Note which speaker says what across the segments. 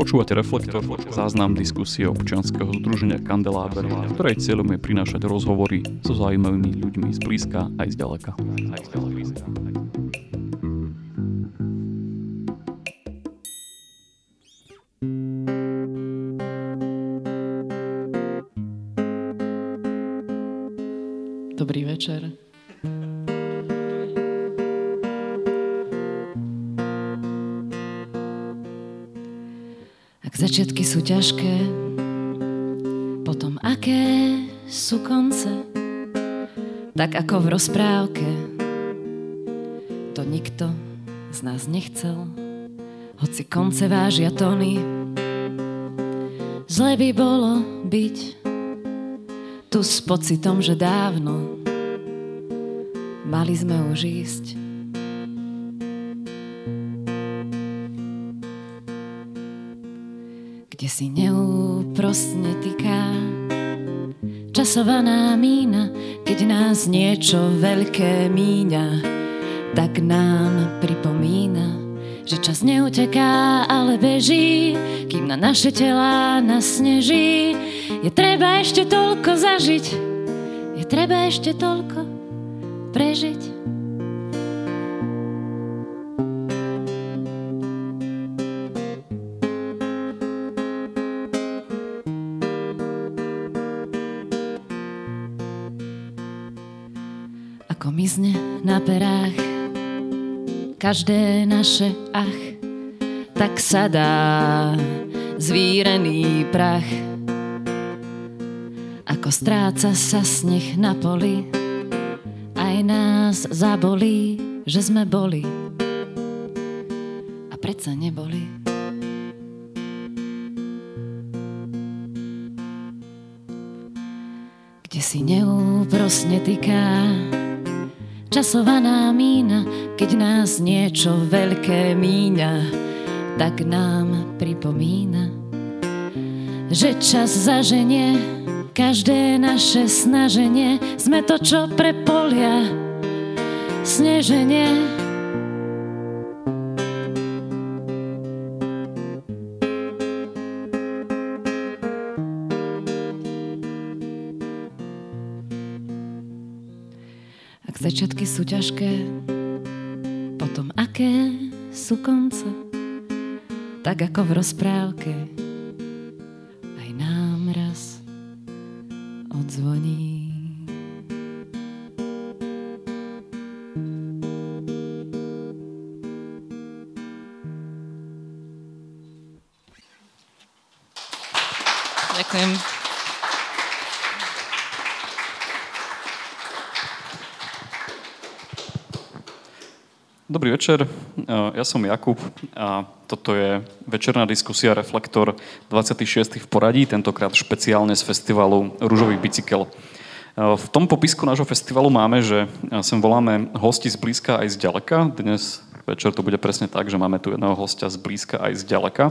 Speaker 1: Počúvate Reflektor, záznam diskusie občianskeho združenia Kandeláber, ktorej cieľom je prinášať rozhovory so zaujímavými ľuďmi z blízka aj z ďaleka. Aj z ďaleka.
Speaker 2: Začiatky sú ťažké, potom aké sú konce, tak ako v rozprávke. To nikto z nás nechcel, hoci konce vážia tony. Zle by bolo byť tu s pocitom, že dávno mali sme už ísť. Časovaná mína, keď nás niečo veľké míňa, tak nám pripomína, že čas neuteká, ale beží, kým na naše telá nasneží. Je treba ešte toľko zažiť, je treba ešte toľko prežiť. Ako mizne na perách každé naše ach, tak sa dá zvírený prach. Ako stráca sa sneh na poli, aj nás zabolí, že sme boli a predsa neboli. Kde si neúprosne týká časovaná mína, keď nás niečo veľké míňa, tak nám pripomína, že čas zaženie každé naše snaženie, sme to, čo pre polia sneženie. Začiatky sú ťažké, potom aké sú konce, tak ako v rozprávke,
Speaker 1: Dobrý večer, ja som Jakub a toto je večerná diskusia Reflektor 26. v poradí, tentokrát špeciálne z festivalu Rúžový bicykel. V tom popisku nášho festivalu máme, že sem voláme hosti z blízka aj z ďaleka. Dnes večer to bude presne tak, že máme tu jedného hostia z blízka aj z ďaleka.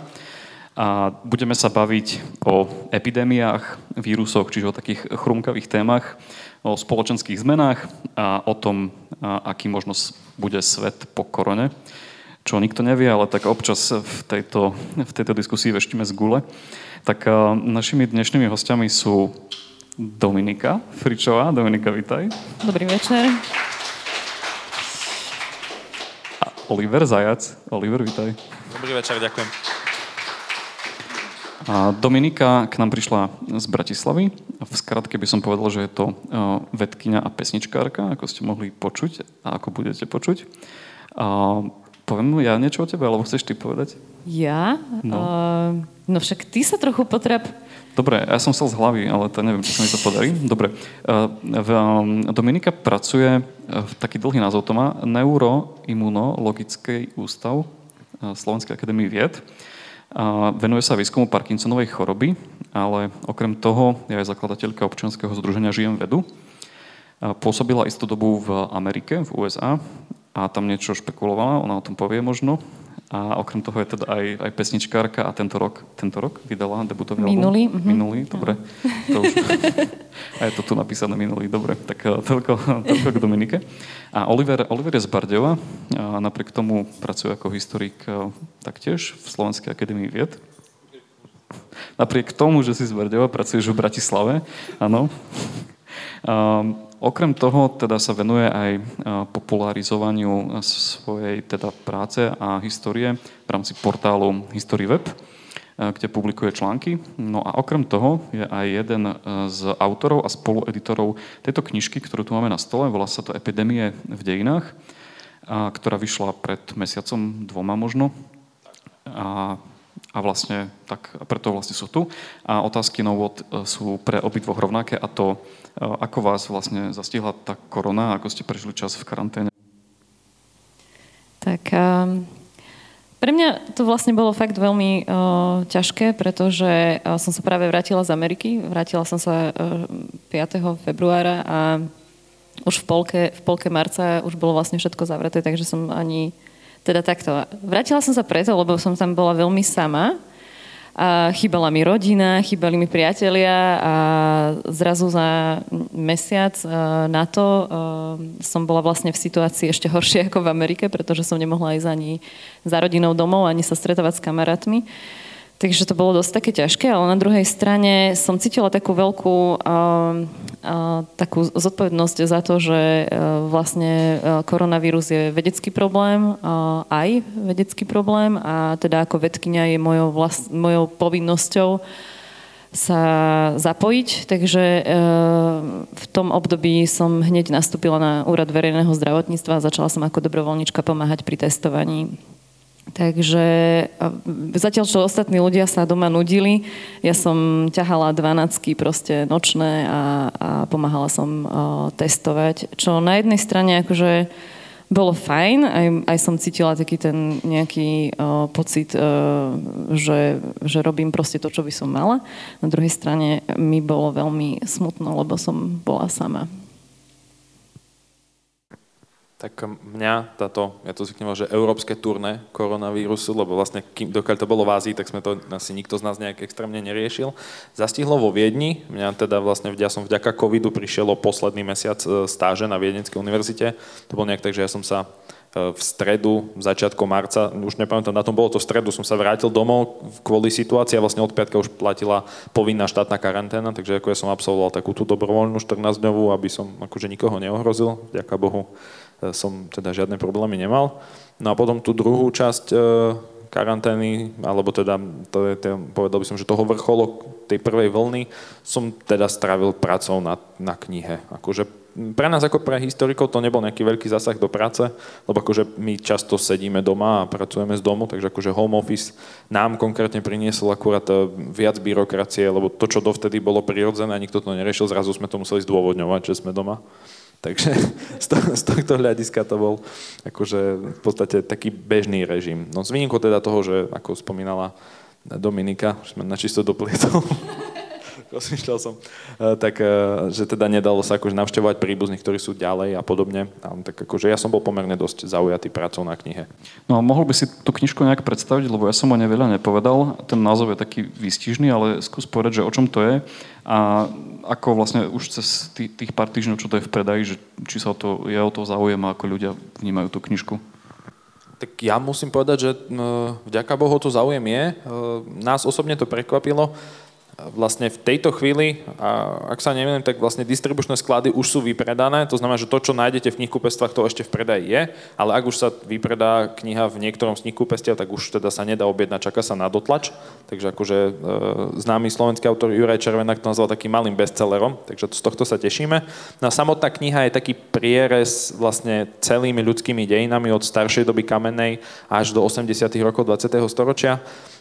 Speaker 1: A budeme sa baviť o epidémiách, vírusoch, čiže o takých chrumkavých témach, o spoločenských zmenách a o tom, aký možno bude svet po korone. Čo nikto nevie, ale tak občas v tejto, v tejto diskusii veštíme z gule. Tak našimi dnešnými hostiami sú Dominika Fričová. Dominika, vitaj.
Speaker 2: Dobrý večer.
Speaker 1: A Oliver Zajac. Oliver, vitaj.
Speaker 3: Dobrý večer, ďakujem.
Speaker 1: A Dominika k nám prišla z Bratislavy. V skratke by som povedal, že je to vedkynia a pesničkárka, ako ste mohli počuť a ako budete počuť. A poviem ja niečo o tebe, alebo chceš ty povedať?
Speaker 2: Ja?
Speaker 1: No.
Speaker 2: Uh, no však ty sa trochu potreb...
Speaker 1: Dobre, ja som chcel z hlavy, ale to neviem, či sa mi to podarí. Dobre. Dominika pracuje, v taký dlhý názov to má, Neuroimunologický ústav Slovenskej akadémie vied. Venuje sa výskumu Parkinsonovej choroby, ale okrem toho je aj zakladateľka občianskeho združenia Žijem vedu. Pôsobila istú dobu v Amerike, v USA a tam niečo špekulovala, ona o tom povie možno. A okrem toho je teda aj, aj pesničkárka a tento rok, tento rok vydala debutový
Speaker 2: Minulý,
Speaker 1: album.
Speaker 2: mhm.
Speaker 1: Minulý, dobre. To už, a je to tu napísané minulý, dobre. Tak eh, toľko, toľko k Dominike. A Oliver, Oliver je z Bardejova a napriek tomu pracuje ako historik eh, taktiež v Slovenskej akadémii vied. Napriek tomu, že si z Berdeva, pracuješ v Bratislave, áno. Um, okrem toho teda sa venuje aj popularizovaniu svojej teda práce a histórie v rámci portálu HistoryWeb, kde publikuje články. No a okrem toho je aj jeden z autorov a spolueditorov tejto knižky, ktorú tu máme na stole, volá sa to Epidémie v dejinách, ktorá vyšla pred mesiacom, dvoma možno. A a vlastne tak, a preto vlastne sú tu. A otázky na e, sú pre obidvoch rovnaké a to, e, ako vás vlastne zastihla tá korona, ako ste prežili čas v karanténe.
Speaker 2: Tak um, pre mňa to vlastne bolo fakt veľmi uh, ťažké, pretože uh, som sa práve vrátila z Ameriky. Vrátila som sa uh, 5. februára a už v polke, v polke marca už bolo vlastne všetko zavreté, takže som ani teda takto. Vrátila som sa preto, lebo som tam bola veľmi sama. A chýbala mi rodina, chýbali mi priatelia a zrazu za mesiac e, na to e, som bola vlastne v situácii ešte horšie ako v Amerike, pretože som nemohla ísť ani za rodinou domov, ani sa stretávať s kamarátmi. Takže to bolo dosť také ťažké, ale na druhej strane som cítila takú veľkú uh, uh, takú zodpovednosť za to, že vlastne uh, koronavírus je vedecký problém, uh, aj vedecký problém a teda ako vedkynia je mojou, vlast, mojou povinnosťou sa zapojiť, takže uh, v tom období som hneď nastúpila na úrad verejného zdravotníctva a začala som ako dobrovoľnička pomáhať pri testovaní Takže zatiaľ, čo ostatní ľudia sa doma nudili, ja som ťahala dvanácky proste nočné a, a pomáhala som uh, testovať, čo na jednej strane akože bolo fajn, aj, aj som cítila taký ten nejaký uh, pocit, uh, že, že robím proste to, čo by som mala. Na druhej strane mi bolo veľmi smutno, lebo som bola sama.
Speaker 3: Tak mňa táto, ja to zvyknem že európske turné koronavírusu, lebo vlastne kým, dokiaľ to bolo v Ázii, tak sme to asi nikto z nás nejak extrémne neriešil. Zastihlo vo Viedni, mňa teda vlastne, ja som vďaka covidu prišiel o posledný mesiac e, stáže na Viedenskej univerzite. To bol nejak tak, že ja som sa e, v stredu, začiatkom marca, už nepamätám, na tom bolo to v stredu, som sa vrátil domov kvôli situácii a vlastne od piatka už platila povinná štátna karanténa, takže ako ja som absolvoval takú tú dobrovoľnú 14-dňovú, aby som akože nikoho neohrozil, vďaka Bohu som teda žiadne problémy nemal. No a potom tú druhú časť e, karantény, alebo teda, to je, to, povedal by som, že toho vrcholu tej prvej vlny som teda strávil pracou na, na knihe. Akože pre nás ako pre historikov to nebol nejaký veľký zasah do práce, lebo akože my často sedíme doma a pracujeme z domu, takže akože home office nám konkrétne priniesol akurát e, viac byrokracie, lebo to, čo dovtedy bolo prirodzené nikto to neriešil, zrazu sme to museli zdôvodňovať, že sme doma. Takže z, to, z tohto hľadiska to bol akože v podstate taký bežný režim. No s výnimkou teda toho, že ako spomínala Dominika, už sme načisto doplietol, rozmýšľal som, eh, tak eh, že teda nedalo sa akože navštevovať príbuzných, ktorí sú ďalej a podobne. A tak akože ja som bol pomerne dosť zaujatý prácou na knihe.
Speaker 1: No a mohol by si tú knižku nejak predstaviť, lebo ja som o nej veľa nepovedal. Ten názov je taký výstižný, ale skús povedať, že o čom to je a ako vlastne už cez tých pár týždňov, čo to je v predaji, že či sa o to, je o to záujem a ako ľudia vnímajú tú knižku.
Speaker 3: Tak ja musím povedať, že vďaka Bohu to záujem je. Nás osobne to prekvapilo vlastne v tejto chvíli, a ak sa neviem, tak vlastne distribučné sklady už sú vypredané, to znamená, že to, čo nájdete v knihkupectvách, to ešte v predaji je, ale ak už sa vypredá kniha v niektorom z knihkupectiev, tak už teda sa nedá objednať, čaká sa na dotlač. Takže akože e, známy slovenský autor Juraj Červenák to nazval takým malým bestsellerom, takže z tohto sa tešíme. No a samotná kniha je taký prierez vlastne celými ľudskými dejinami od staršej doby kamennej až do 80. rokov 20. storočia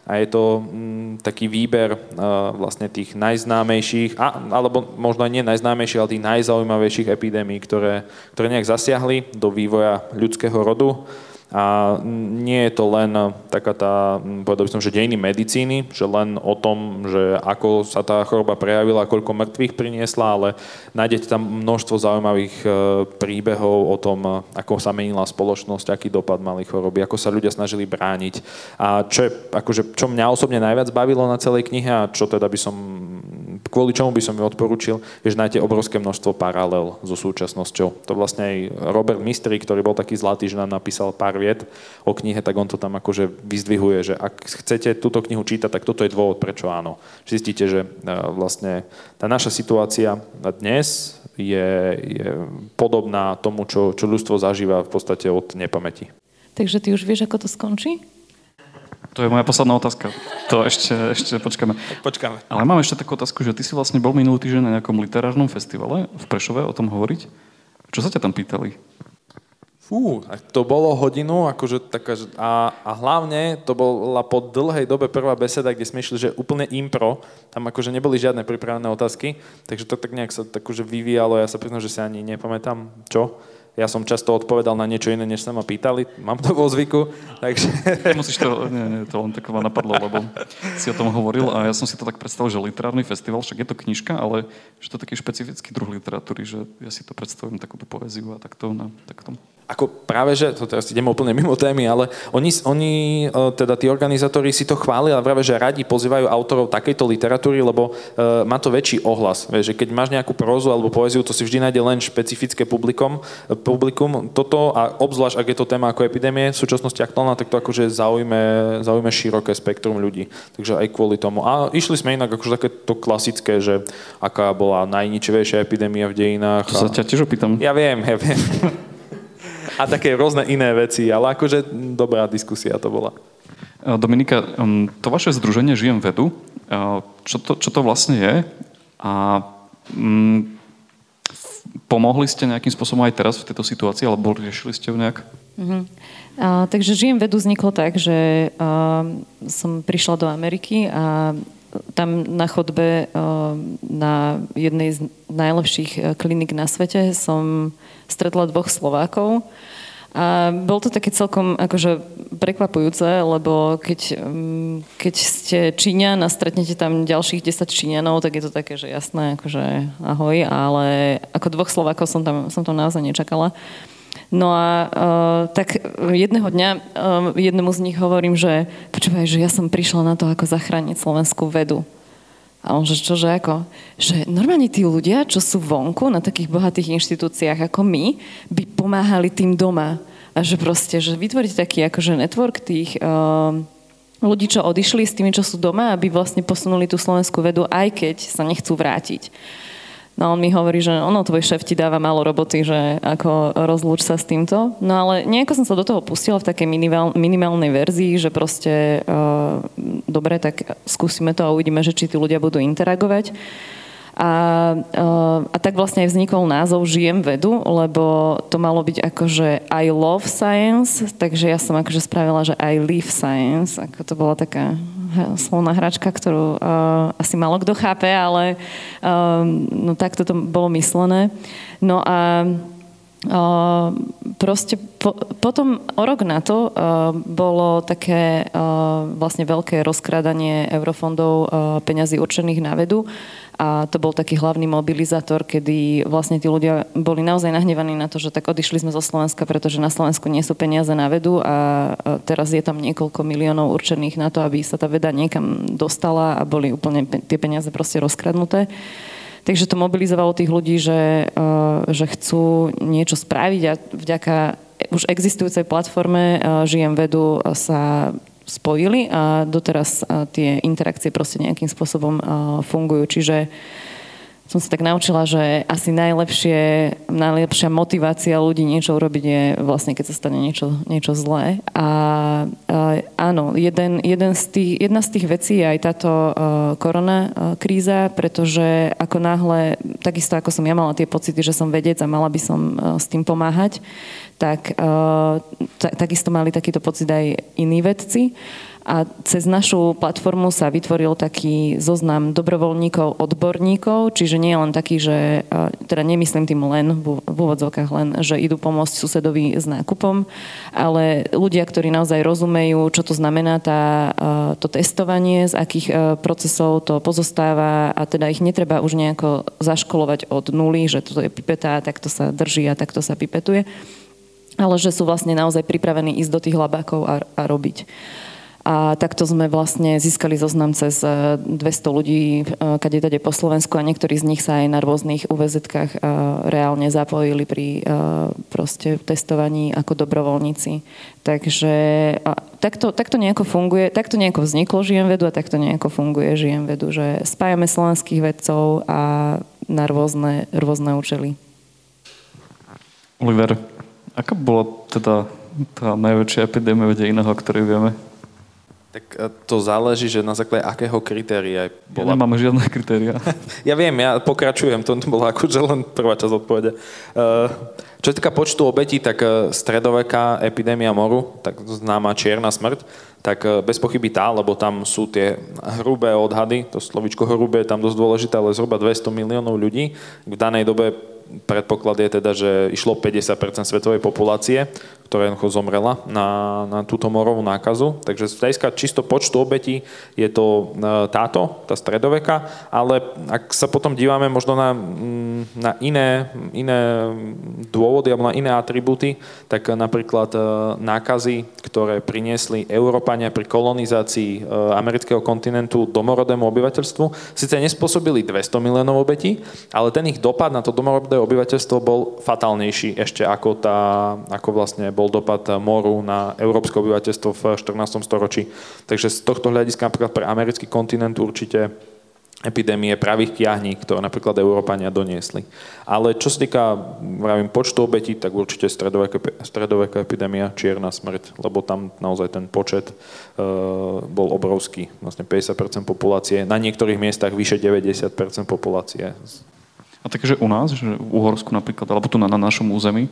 Speaker 3: a je to mm, taký výber uh, vlastne tých najznámejších, a, alebo možno aj nie najznámejších, ale tých najzaujímavejších epidémií, ktoré, ktoré nejak zasiahli do vývoja ľudského rodu. A nie je to len taká tá, povedal by som, že dejiny medicíny, že len o tom, že ako sa tá choroba prejavila, koľko mŕtvych priniesla, ale nájdete tam množstvo zaujímavých e, príbehov o tom, ako sa menila spoločnosť, aký dopad mali choroby, ako sa ľudia snažili brániť. A čo, je, akože, čo mňa osobne najviac bavilo na celej knihe a čo teda by som kvôli čomu by som ju odporúčil, vieš, nájdete obrovské množstvo paralel so súčasnosťou. To vlastne aj Robert Mystery, ktorý bol taký zlatý, že nám napísal pár viet o knihe, tak on to tam akože vyzdvihuje, že ak chcete túto knihu čítať, tak toto je dôvod, prečo áno. Zistíte, že e, vlastne tá naša situácia dnes je, je podobná tomu, čo, čo ľudstvo zažíva v podstate od nepamäti.
Speaker 2: Takže ty už vieš, ako to skončí?
Speaker 1: To je moja posledná otázka. To ešte, ešte počkáme.
Speaker 3: Tak počkáme.
Speaker 1: Ale mám ešte takú otázku, že ty si vlastne bol minulý týždeň na nejakom literárnom festivale v Prešove o tom hovoriť. Čo sa ťa tam pýtali?
Speaker 3: Fú, to bolo hodinu, akože taká, a, a hlavne to bola po dlhej dobe prvá beseda, kde sme išli, že úplne impro, tam akože neboli žiadne pripravené otázky, takže to tak nejak sa tak akože vyvíjalo, ja sa priznám, že si ani nepamätám, čo ja som často odpovedal na niečo iné, než sa ma pýtali. Mám to vo zvyku, takže...
Speaker 1: Musíš to, nie, nie, to len tak ma napadlo, lebo si o tom hovoril a ja som si to tak predstavil, že literárny festival, však je to knižka, ale že to je taký špecifický druh literatúry, že ja si to predstavujem takúto poéziu a takto na takto
Speaker 3: ako práve, že, to teraz ideme úplne mimo témy, ale oni, oni e, teda tí organizátori si to chválili a práve, že radi pozývajú autorov takejto literatúry, lebo uh, má to väčší ohlas. Vieš, že keď máš nejakú prózu alebo poéziu, to si vždy nájde len špecifické publikum, publikum. Toto a obzvlášť, ak je to téma ako epidémie, v súčasnosti aktuálna, tak to akože zaujme, zaujme široké spektrum ľudí. Takže aj kvôli tomu. A išli sme inak akože také to klasické, že aká bola najničivejšia epidémia v dejinách.
Speaker 1: To sa ťa tiež opýtam.
Speaker 3: Ja viem, ja viem a také rôzne iné veci, ale akože dobrá diskusia to bola.
Speaker 1: E, Dominika, to vaše združenie Žijem vedu, e, čo to, čo to vlastne je? A mm, pomohli ste nejakým spôsobom aj teraz v tejto situácii, alebo riešili ste ju nejak? Uh-huh.
Speaker 2: A, takže Žijem vedu vzniklo tak, že a, som prišla do Ameriky a tam na chodbe na jednej z najlepších e, klinik na svete som stretla dvoch Slovákov. A bol to také celkom akože prekvapujúce, lebo keď, mm, keď ste Číňan a stretnete tam ďalších 10 Číňanov, tak je to také, že jasné, akože ahoj, ale ako dvoch Slovákov som tam, som tam naozaj nečakala. No a uh, tak jedného dňa uh, jednému z nich hovorím, že počúvaj, že ja som prišla na to, ako zachrániť slovenskú vedu. A on, že čože ako? Že normálne tí ľudia, čo sú vonku na takých bohatých inštitúciách ako my, by pomáhali tým doma. A že proste, že vytvoriť taký akože network tých uh, ľudí, čo odišli s tými, čo sú doma, aby vlastne posunuli tú slovenskú vedu, aj keď sa nechcú vrátiť. No on mi hovorí, že ono, tvoj šéf ti dáva málo roboty, že ako rozlúč sa s týmto. No ale nejako som sa do toho pustila v takej minimál, minimálnej verzii, že proste uh, dobre, tak skúsime to a uvidíme, že či tí ľudia budú interagovať. A, uh, a tak vlastne aj vznikol názov Žijem vedu, lebo to malo byť ako, že I love science, takže ja som akože spravila, že I live science, ako to bola taká slovná hračka, ktorú uh, asi malo kto chápe, ale uh, no takto to bolo myslené. No a Uh, proste po, potom o rok na to uh, bolo také uh, vlastne veľké rozkrádanie eurofondov uh, peňazí určených na vedu a to bol taký hlavný mobilizátor, kedy vlastne tí ľudia boli naozaj nahnevaní na to, že tak odišli sme zo Slovenska, pretože na Slovensku nie sú peniaze na vedu a teraz je tam niekoľko miliónov určených na to, aby sa tá veda niekam dostala a boli úplne tie peniaze proste rozkradnuté. Takže to mobilizovalo tých ľudí, že, že chcú niečo spraviť a vďaka už existujúcej platforme Žijem vedu sa spojili a doteraz tie interakcie proste nejakým spôsobom fungujú. Čiže som sa tak naučila, že asi najlepšie, najlepšia motivácia ľudí niečo urobiť je vlastne, keď sa stane niečo, niečo zlé. A, a áno, jeden, jeden z tých, jedna z tých vecí je aj táto uh, korona uh, kríza, pretože ako náhle, takisto ako som ja mala tie pocity, že som vedec a mala by som uh, s tým pomáhať, tak uh, takisto mali takýto pocit aj iní vedci. A cez našu platformu sa vytvoril taký zoznam dobrovoľníkov, odborníkov, čiže nie len taký, že, teda nemyslím tým len, v úvodzovkách len, že idú pomôcť susedovi s nákupom, ale ľudia, ktorí naozaj rozumejú, čo to znamená tá, to testovanie, z akých procesov to pozostáva a teda ich netreba už nejako zaškolovať od nuly, že toto je pipeta, takto sa drží a takto sa pipetuje ale že sú vlastne naozaj pripravení ísť do tých labákov a, a robiť. A takto sme vlastne získali zoznam cez 200 ľudí, kade tade po Slovensku a niektorí z nich sa aj na rôznych UVZ-kách reálne zapojili pri proste testovaní ako dobrovoľníci. Takže takto, takto nejako funguje, takto nejako vzniklo Žijem vedu a takto nejako funguje Žijem vedu, že spájame slovenských vedcov a na rôzne, rôzne účely.
Speaker 1: Oliver, aká bola teda tá najväčšia epidémia v dejinách, o ktorej vieme?
Speaker 3: Tak e, to záleží, že na základe akého kritéria
Speaker 1: bola... Ja nemám žiadne kritéria.
Speaker 3: ja viem, ja pokračujem, to bola akože len prvá časť odpovede. Uh, čo sa týka počtu obetí, tak e, stredoveká epidémia moru, tak známa čierna smrť, tak bez pochyby tá, lebo tam sú tie hrubé odhady, to slovičko hrubé je tam dosť dôležité, ale zhruba 200 miliónov ľudí v danej dobe predpoklad je teda, že išlo 50% svetovej populácie, ktorá jednoducho zomrela na, na túto morovú nákazu. Takže z hľadiska čisto počtu obetí je to e, táto, tá stredoveka, ale ak sa potom dívame možno na, mm, na iné, iné dôvody alebo na iné atribúty, tak napríklad e, nákazy, ktoré priniesli Európania pri kolonizácii e, amerického kontinentu domorodému obyvateľstvu, síce nespôsobili 200 miliónov obetí, ale ten ich dopad na to domorodé obyvateľstvo bol fatálnejší ešte ako, tá, ako vlastne bol dopad moru na európske obyvateľstvo v 14. storočí. Takže z tohto hľadiska napríklad pre americký kontinent určite epidémie pravých kiahní, ktoré napríklad Európania doniesli. Ale čo sa týka vravím, počtu obetí, tak určite stredoveká, stredoveká epidémia, čierna smrť, lebo tam naozaj ten počet e, bol obrovský. Vlastne 50% populácie, na niektorých miestach vyše 90% populácie.
Speaker 1: A takže u nás, že v Uhorsku napríklad, alebo tu na, na našom území,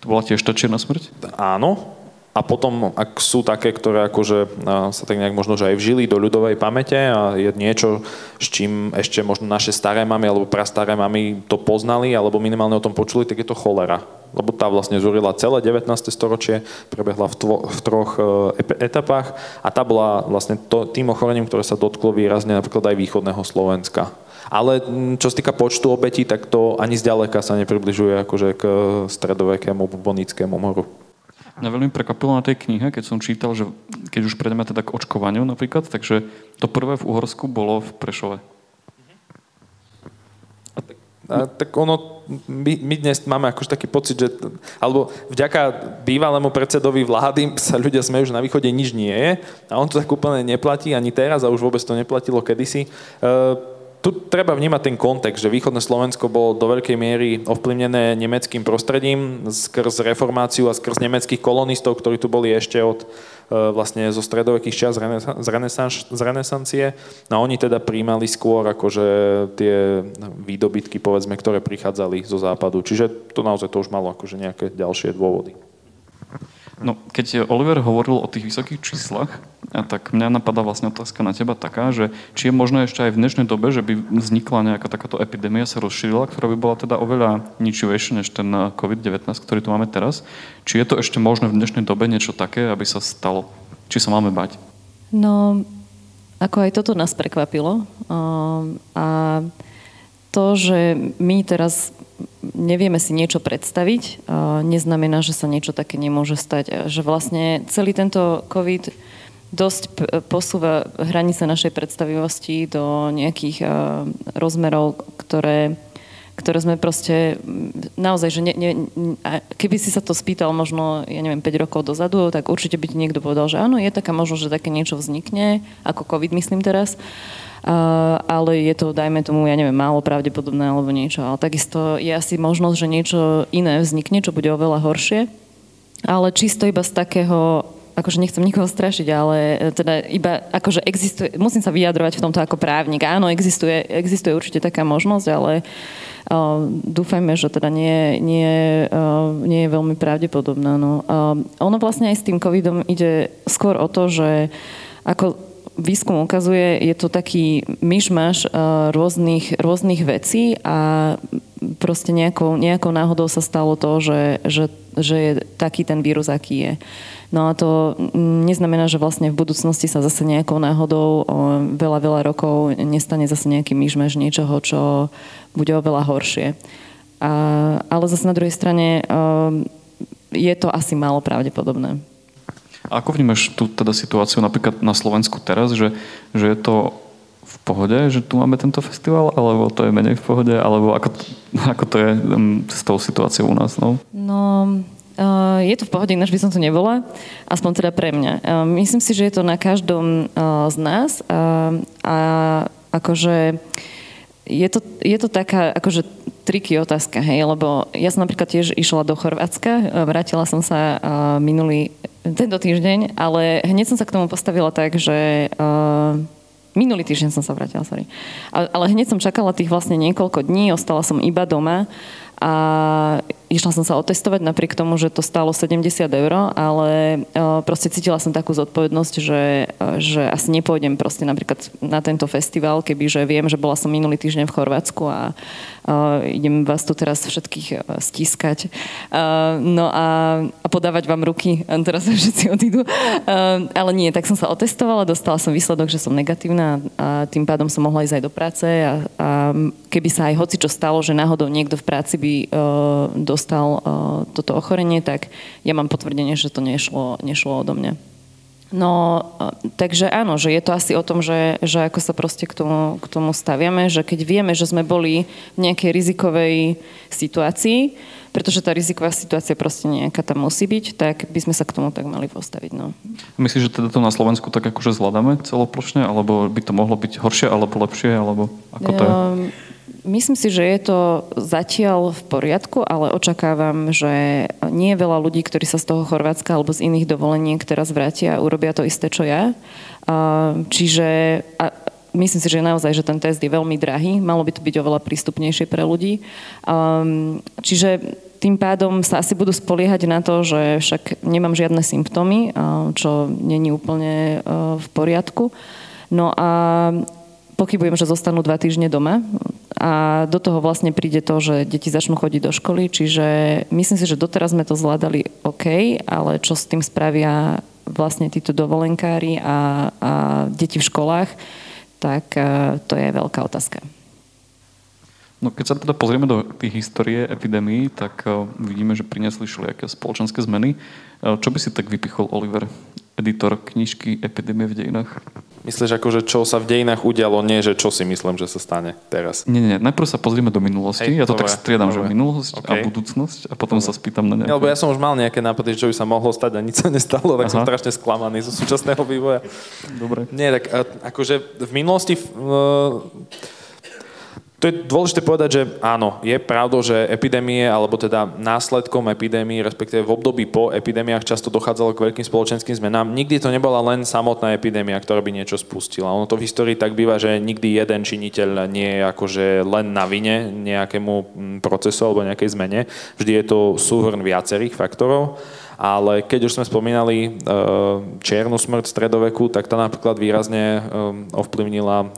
Speaker 1: to bola tiež tá čierna smrť?
Speaker 3: Áno. A potom, ak sú také, ktoré akože sa tak nejak možno, že aj vžili do ľudovej pamäte a je niečo, s čím ešte možno naše staré mamy alebo prastaré mamy to poznali alebo minimálne o tom počuli, tak je to cholera. Lebo tá vlastne zúrila celé 19. storočie, prebehla v, tvo, v troch e, etapách a tá bola vlastne to, tým ochorením, ktoré sa dotklo výrazne napríklad aj východného Slovenska. Ale mm, čo sa týka počtu obetí, tak to ani zďaleka sa nepribližuje akože k stredovekému bonickému moru.
Speaker 1: Mňa veľmi prekvapilo na tej knihe, keď som čítal, že keď už prejdeme teda k očkovaniu napríklad, takže to prvé v Uhorsku bolo v Prešove.
Speaker 3: A, tak ono, my, my dnes máme akož taký pocit, že, alebo vďaka bývalému predsedovi vlády sa ľudia smejú, že na východe nič nie je a on to tak úplne neplatí ani teraz a už vôbec to neplatilo kedysi. E, tu treba vnímať ten kontext, že východné Slovensko bolo do veľkej miery ovplyvnené nemeckým prostredím skrz reformáciu a skrz nemeckých kolonistov, ktorí tu boli ešte od e, vlastne zo stredovekých čas z, renesans- z renesancie. No a oni teda príjmali skôr akože tie výdobytky, povedzme, ktoré prichádzali zo západu. Čiže to naozaj to už malo akože nejaké ďalšie dôvody.
Speaker 1: No, keď Oliver hovoril o tých vysokých číslach, tak mňa napadá vlastne otázka na teba taká, že či je možné ešte aj v dnešnej dobe, že by vznikla nejaká takáto epidémia, sa rozšírila, ktorá by bola teda oveľa ničivejšia než ten COVID-19, ktorý tu máme teraz. Či je to ešte možné v dnešnej dobe niečo také, aby sa stalo? Či sa máme bať?
Speaker 2: No, ako aj toto nás prekvapilo. A to, že my teraz nevieme si niečo predstaviť, neznamená, že sa niečo také nemôže stať. Že vlastne celý tento COVID dosť posúva hranice našej predstavivosti do nejakých rozmerov, ktoré, ktoré sme proste naozaj, že ne, ne, keby si sa to spýtal možno, ja neviem, 5 rokov dozadu, tak určite by ti niekto povedal, že áno, je taká možnosť, že také niečo vznikne, ako COVID myslím teraz ale je to, dajme tomu, ja neviem, málo pravdepodobné alebo niečo. Ale takisto je asi možnosť, že niečo iné vznikne, čo bude oveľa horšie. Ale čisto iba z takého akože nechcem nikoho strašiť, ale e, teda iba akože existuje, musím sa vyjadrovať v tomto ako právnik. Áno, existuje, existuje určite taká možnosť, ale uh, dúfajme, že teda nie, nie, uh, nie je veľmi pravdepodobná. No. Uh, ono vlastne aj s tým covidom ide skôr o to, že ako výskum ukazuje, je to taký myšmaš uh, rôznych, rôznych vecí a proste nejakou, nejakou náhodou sa stalo to, že, že, že je taký ten vírus, aký je. No a to neznamená, že vlastne v budúcnosti sa zase nejakou náhodou o veľa, veľa rokov nestane zase nejaký myšmaš niečoho, čo bude oveľa horšie. A, ale zase na druhej strane uh, je to asi málo pravdepodobné.
Speaker 1: Ako vnímaš tú teda situáciu napríklad na Slovensku teraz, že, že je to v pohode, že tu máme tento festival, alebo to je menej v pohode, alebo ako, ako to je s tou situáciou u nás? No,
Speaker 2: no uh, je to v pohode, ináč by som to nebola, aspoň teda pre mňa. Uh, myslím si, že je to na každom uh, z nás a akože je to, je to taká akože triky otázka, hej, lebo ja som napríklad tiež išla do Chorvátska, vrátila som sa uh, minulý, tento týždeň, ale hneď som sa k tomu postavila tak, že uh, Minulý týždeň som sa vrátila, sorry. Ale hneď som čakala tých vlastne niekoľko dní, ostala som iba doma a išla som sa otestovať napriek tomu, že to stálo 70 eur, ale proste cítila som takú zodpovednosť, že, že asi nepôjdem proste napríklad na tento festival, kebyže viem, že bola som minulý týždeň v Chorvátsku a uh, idem vás tu teraz všetkých uh, stískať. Uh, no a, a podávať vám ruky, a teraz všetci odídu. Uh, ale nie, tak som sa otestovala, dostala som výsledok, že som negatívna a tým pádom som mohla ísť aj do práce a, a keby sa aj hoci čo stalo, že náhodou niekto v práci by uh, dostal uh, toto ochorenie, tak ja mám potvrdenie, že to nešlo, nešlo odo mňa. No, takže áno, že je to asi o tom, že, že ako sa proste k tomu, k tomu staviame, že keď vieme, že sme boli v nejakej rizikovej situácii, pretože tá riziková situácia proste nejaká tam musí byť, tak by sme sa k tomu tak mali postaviť. No.
Speaker 1: Myslíš, že teda to na Slovensku tak akože zvládame celoplošne, alebo by to mohlo byť horšie, alebo lepšie, alebo ako to je?
Speaker 2: Myslím si, že je to zatiaľ v poriadku, ale očakávam, že nie je veľa ľudí, ktorí sa z toho Chorvátska alebo z iných dovoleniek teraz vrátia a urobia to isté, čo ja. Čiže a myslím si, že naozaj, že ten test je veľmi drahý. Malo by to byť oveľa prístupnejšie pre ľudí. Čiže tým pádom sa asi budú spoliehať na to, že však nemám žiadne symptómy, čo není úplne v poriadku. No a pochybujem, že zostanú dva týždne doma a do toho vlastne príde to, že deti začnú chodiť do školy, čiže myslím si, že doteraz sme to zvládali OK, ale čo s tým spravia vlastne títo dovolenkári a, a deti v školách, tak e, to je veľká otázka.
Speaker 1: No keď sa teda pozrieme do tých histórie epidémií, tak uh, vidíme, že priniesli všelijaké spoločenské zmeny. Uh, čo by si tak vypichol, Oliver, editor knižky Epidémie v dejinách?
Speaker 3: Myslíš ako, že čo sa v dejinách udialo, nie že čo si myslím, že sa stane teraz?
Speaker 1: Nie, nie, najprv sa pozrieme do minulosti. Hej, ja to dobre, tak striedam, dobre. že minulosť okay. a budúcnosť a potom dobre. sa spýtam na nejaké...
Speaker 3: lebo ja som už mal nejaké nápady, čo by sa mohlo stať a nič sa nestalo, tak Aha. som strašne sklamaný zo súčasného vývoja.
Speaker 1: Dobre.
Speaker 3: Nie, tak akože v minulosti... Uh, to je dôležité povedať, že áno, je pravdou, že epidémie, alebo teda následkom epidémie, respektíve v období po epidémiách často dochádzalo k veľkým spoločenským zmenám. Nikdy to nebola len samotná epidémia, ktorá by niečo spustila. Ono to v histórii tak býva, že nikdy jeden činiteľ nie je akože len na vine nejakému mm, procesu alebo nejakej zmene. Vždy je to súhrn viacerých faktorov ale keď už sme spomínali eh, čiernu smrť stredoveku, tak tá napríklad výrazne eh, ovplyvnila eh,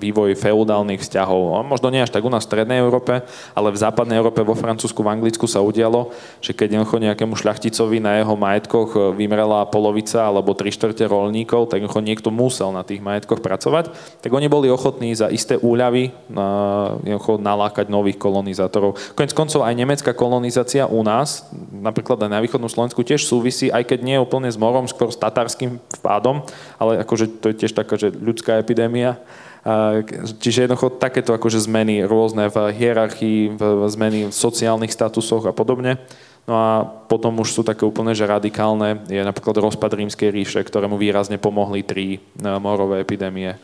Speaker 3: vývoj feudálnych vzťahov. Možno nie až tak u nás v Strednej Európe, ale v Západnej Európe, vo Francúzsku, v Anglicku sa udialo, že keď nejakému šľachticovi na jeho majetkoch vymrela polovica alebo tri štvrte rolníkov, tak niekto musel na tých majetkoch pracovať, tak oni boli ochotní za isté úľavy nalákať nových kolonizátorov. Konec koncov aj nemecká kolonizácia u nás, napríklad aj na východnom Slovensku tiež súvisí, aj keď nie úplne s morom, skôr s tatárským vpádom, ale akože to je tiež taká, že ľudská epidémia. Čiže jednoducho takéto akože zmeny rôzne v hierarchii, v zmeny v sociálnych statusoch a podobne. No a potom už sú také úplne, že radikálne. Je napríklad rozpad rímskej ríše, ktorému výrazne pomohli tri e, morové epidémie.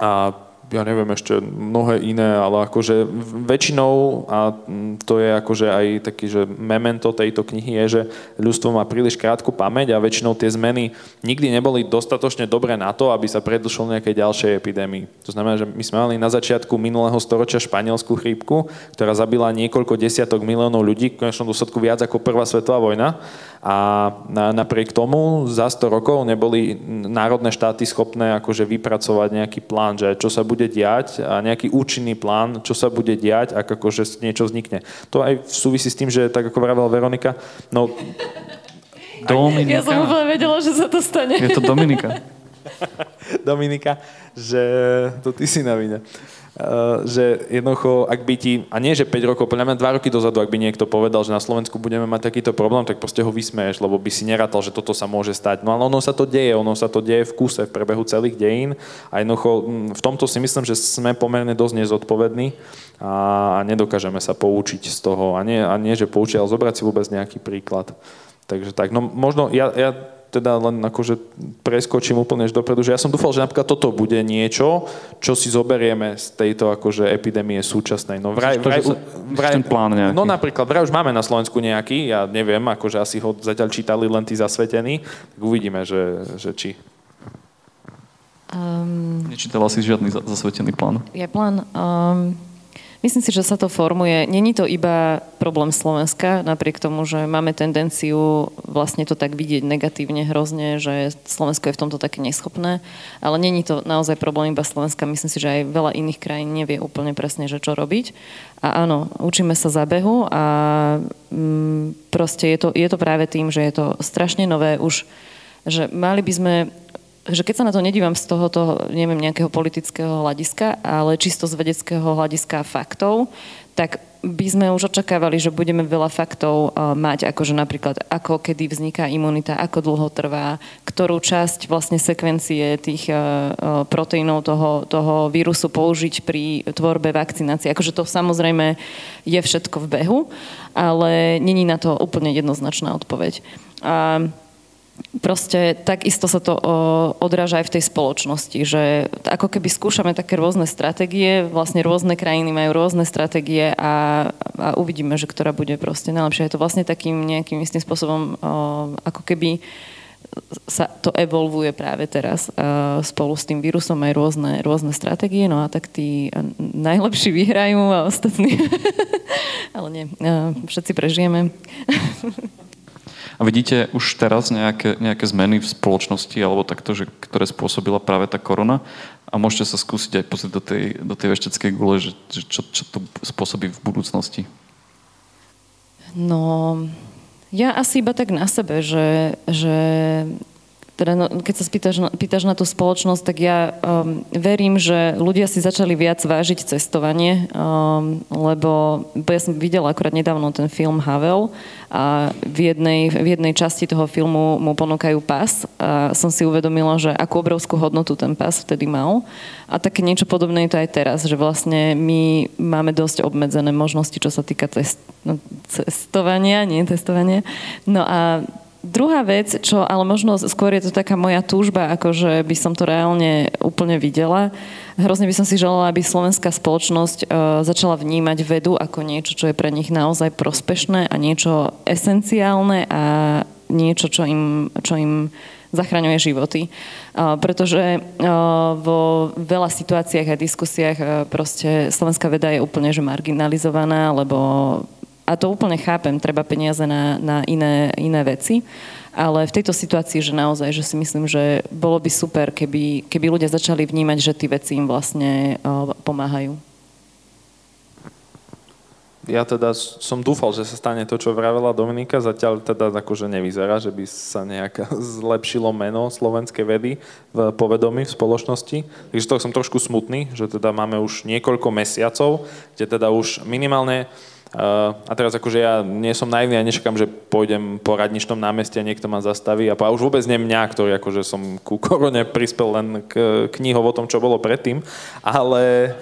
Speaker 3: A ja neviem ešte mnohé iné, ale akože väčšinou, a to je akože aj taký, že memento tejto knihy je, že ľudstvo má príliš krátku pamäť a väčšinou tie zmeny nikdy neboli dostatočne dobré na to, aby sa predlšil nejakej ďalšej epidémii. To znamená, že my sme mali na začiatku minulého storočia španielskú chrípku, ktorá zabila niekoľko desiatok miliónov ľudí, v konečnom dôsledku viac ako prvá svetová vojna a napriek tomu za 100 rokov neboli národné štáty schopné akože vypracovať nejaký plán, že čo sa bude diať a nejaký účinný plán, čo sa bude diať, ak akože niečo vznikne. To aj súvisí s tým, že tak ako vravela Veronika, no...
Speaker 2: Dominika. Ja som úplne vedela, že sa to stane.
Speaker 1: Je to Dominika.
Speaker 3: Dominika, že to ty si na vine. Že jednoducho, ak by ti, a nie že 5 rokov, podľa mňa 2 roky dozadu, ak by niekto povedal, že na Slovensku budeme mať takýto problém, tak proste ho vysmeješ, lebo by si nerátal, že toto sa môže stať. No ale ono sa to deje, ono sa to deje v kuse, v prebehu celých dejín a jednoducho v tomto si myslím, že sme pomerne dosť nezodpovední a nedokážeme sa poučiť z toho. A nie, a nie že poučiť, ale zobrať si vôbec nejaký príklad. Takže tak, no možno, ja, ja teda len akože preskočím úplne až dopredu, že ja som dúfal, že napríklad toto bude niečo, čo si zoberieme z tejto akože epidémie súčasnej. No vraj, vraj,
Speaker 1: vraj, ten plán nejaký.
Speaker 3: No napríklad, vraj už máme na Slovensku nejaký, ja neviem, akože asi ho zatiaľ čítali len tí zasvetení, tak uvidíme, že, že či.
Speaker 1: Um, Nečítala si žiadny zasvetený plán?
Speaker 2: Je plán. Um, Myslím si, že sa to formuje. Není to iba problém Slovenska, napriek tomu, že máme tendenciu vlastne to tak vidieť negatívne hrozne, že Slovensko je v tomto také neschopné, ale není to naozaj problém iba Slovenska. Myslím si, že aj veľa iných krajín nevie úplne presne, že čo robiť. A áno, učíme sa za behu a mm, proste je to, je to práve tým, že je to strašne nové už, že mali by sme že keď sa na to nedívam z tohoto, neviem, nejakého politického hľadiska, ale čisto z vedeckého hľadiska faktov, tak by sme už očakávali, že budeme veľa faktov uh, mať, akože napríklad ako kedy vzniká imunita, ako dlho trvá, ktorú časť vlastne sekvencie tých uh, uh, proteínov toho, toho vírusu použiť pri tvorbe vakcinácie. Akože to samozrejme je všetko v behu, ale není na to úplne jednoznačná odpoveď. Uh, proste takisto sa to odráža aj v tej spoločnosti, že ako keby skúšame také rôzne stratégie, vlastne rôzne krajiny majú rôzne stratégie a, a uvidíme, že ktorá bude proste najlepšia. Je to vlastne takým nejakým istým spôsobom ako keby sa to evolvuje práve teraz spolu s tým vírusom aj rôzne, rôzne stratégie, no a tak tí najlepší vyhrajú a ostatní ale nie, všetci prežijeme.
Speaker 1: A vidíte už teraz nejaké, nejaké zmeny v spoločnosti alebo takto, že, ktoré spôsobila práve tá korona? A môžete sa skúsiť aj pozrieť do tej, do tej vešteckej gule, že, že čo, čo to spôsobí v budúcnosti?
Speaker 2: No, ja asi iba tak na sebe, že, že teda no, keď sa spýtaš, pýtaš na tú spoločnosť, tak ja um, verím, že ľudia si začali viac vážiť cestovanie, um, lebo ja som videla akurát nedávno ten film Havel a v jednej, v jednej časti toho filmu mu ponúkajú pas a som si uvedomila, že akú obrovskú hodnotu ten pas vtedy mal. A také niečo podobné je to aj teraz, že vlastne my máme dosť obmedzené možnosti, čo sa týka cest, no, cestovania, nie testovania. No a Druhá vec, čo ale možno skôr je to taká moja túžba, akože by som to reálne úplne videla, hrozne by som si želala, aby slovenská spoločnosť uh, začala vnímať vedu ako niečo, čo je pre nich naozaj prospešné a niečo esenciálne a niečo, čo im, čo im zachraňuje životy. Uh, pretože uh, vo veľa situáciách a diskusiách uh, proste slovenská veda je úplne že marginalizovaná, lebo a to úplne chápem, treba peniaze na, na iné, iné veci, ale v tejto situácii, že naozaj, že si myslím, že bolo by super, keby, keby ľudia začali vnímať, že tie veci im vlastne pomáhajú.
Speaker 3: Ja teda som dúfal, že sa stane to, čo vravela Dominika, zatiaľ teda akože nevyzerá, že by sa nejak zlepšilo meno slovenskej vedy v povedomí v spoločnosti. Takže to som trošku smutný, že teda máme už niekoľko mesiacov, kde teda už minimálne a teraz akože ja nie som naivný a nečakám, že pôjdem po radničnom námestí a niekto ma zastaví a už vôbec nie mňa, ktorý akože som ku korone prispel len k knihov o tom, čo bolo predtým, ale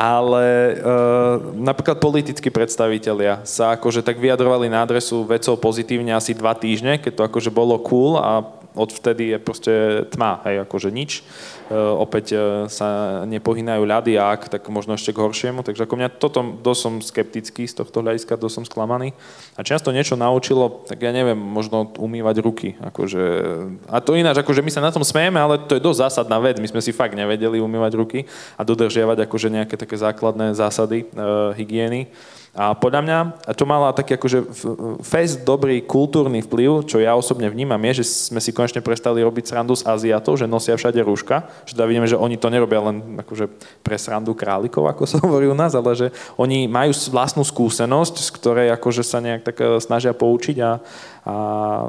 Speaker 3: ale e, napríklad politickí predstavitelia sa akože tak vyjadrovali na adresu vecov pozitívne asi dva týždne, keď to akože bolo cool a odvtedy je proste tma, hej, akože nič. E, opäť e, sa nepohýnajú ľady a ak, tak možno ešte k horšiemu. Takže ako mňa toto dosť som skeptický z tohto hľadiska, dosť som sklamaný. A často niečo naučilo, tak ja neviem, možno umývať ruky. Akože, a to ináč, akože my sa na tom smejeme, ale to je dosť zásadná vec. My sme si fakt nevedeli umývať ruky a dodržiavať akože nejaké také základné zásady e, hygieny. A podľa mňa to mala taký akože fest dobrý kultúrny vplyv, čo ja osobne vnímam, je, že sme si konečne prestali robiť srandu z Aziatov, že nosia všade rúška. Že teda vidíme, že oni to nerobia len akože pre srandu králikov, ako sa hovorí u nás, ale že oni majú vlastnú skúsenosť, z ktorej akože sa nejak tak e, snažia poučiť a, a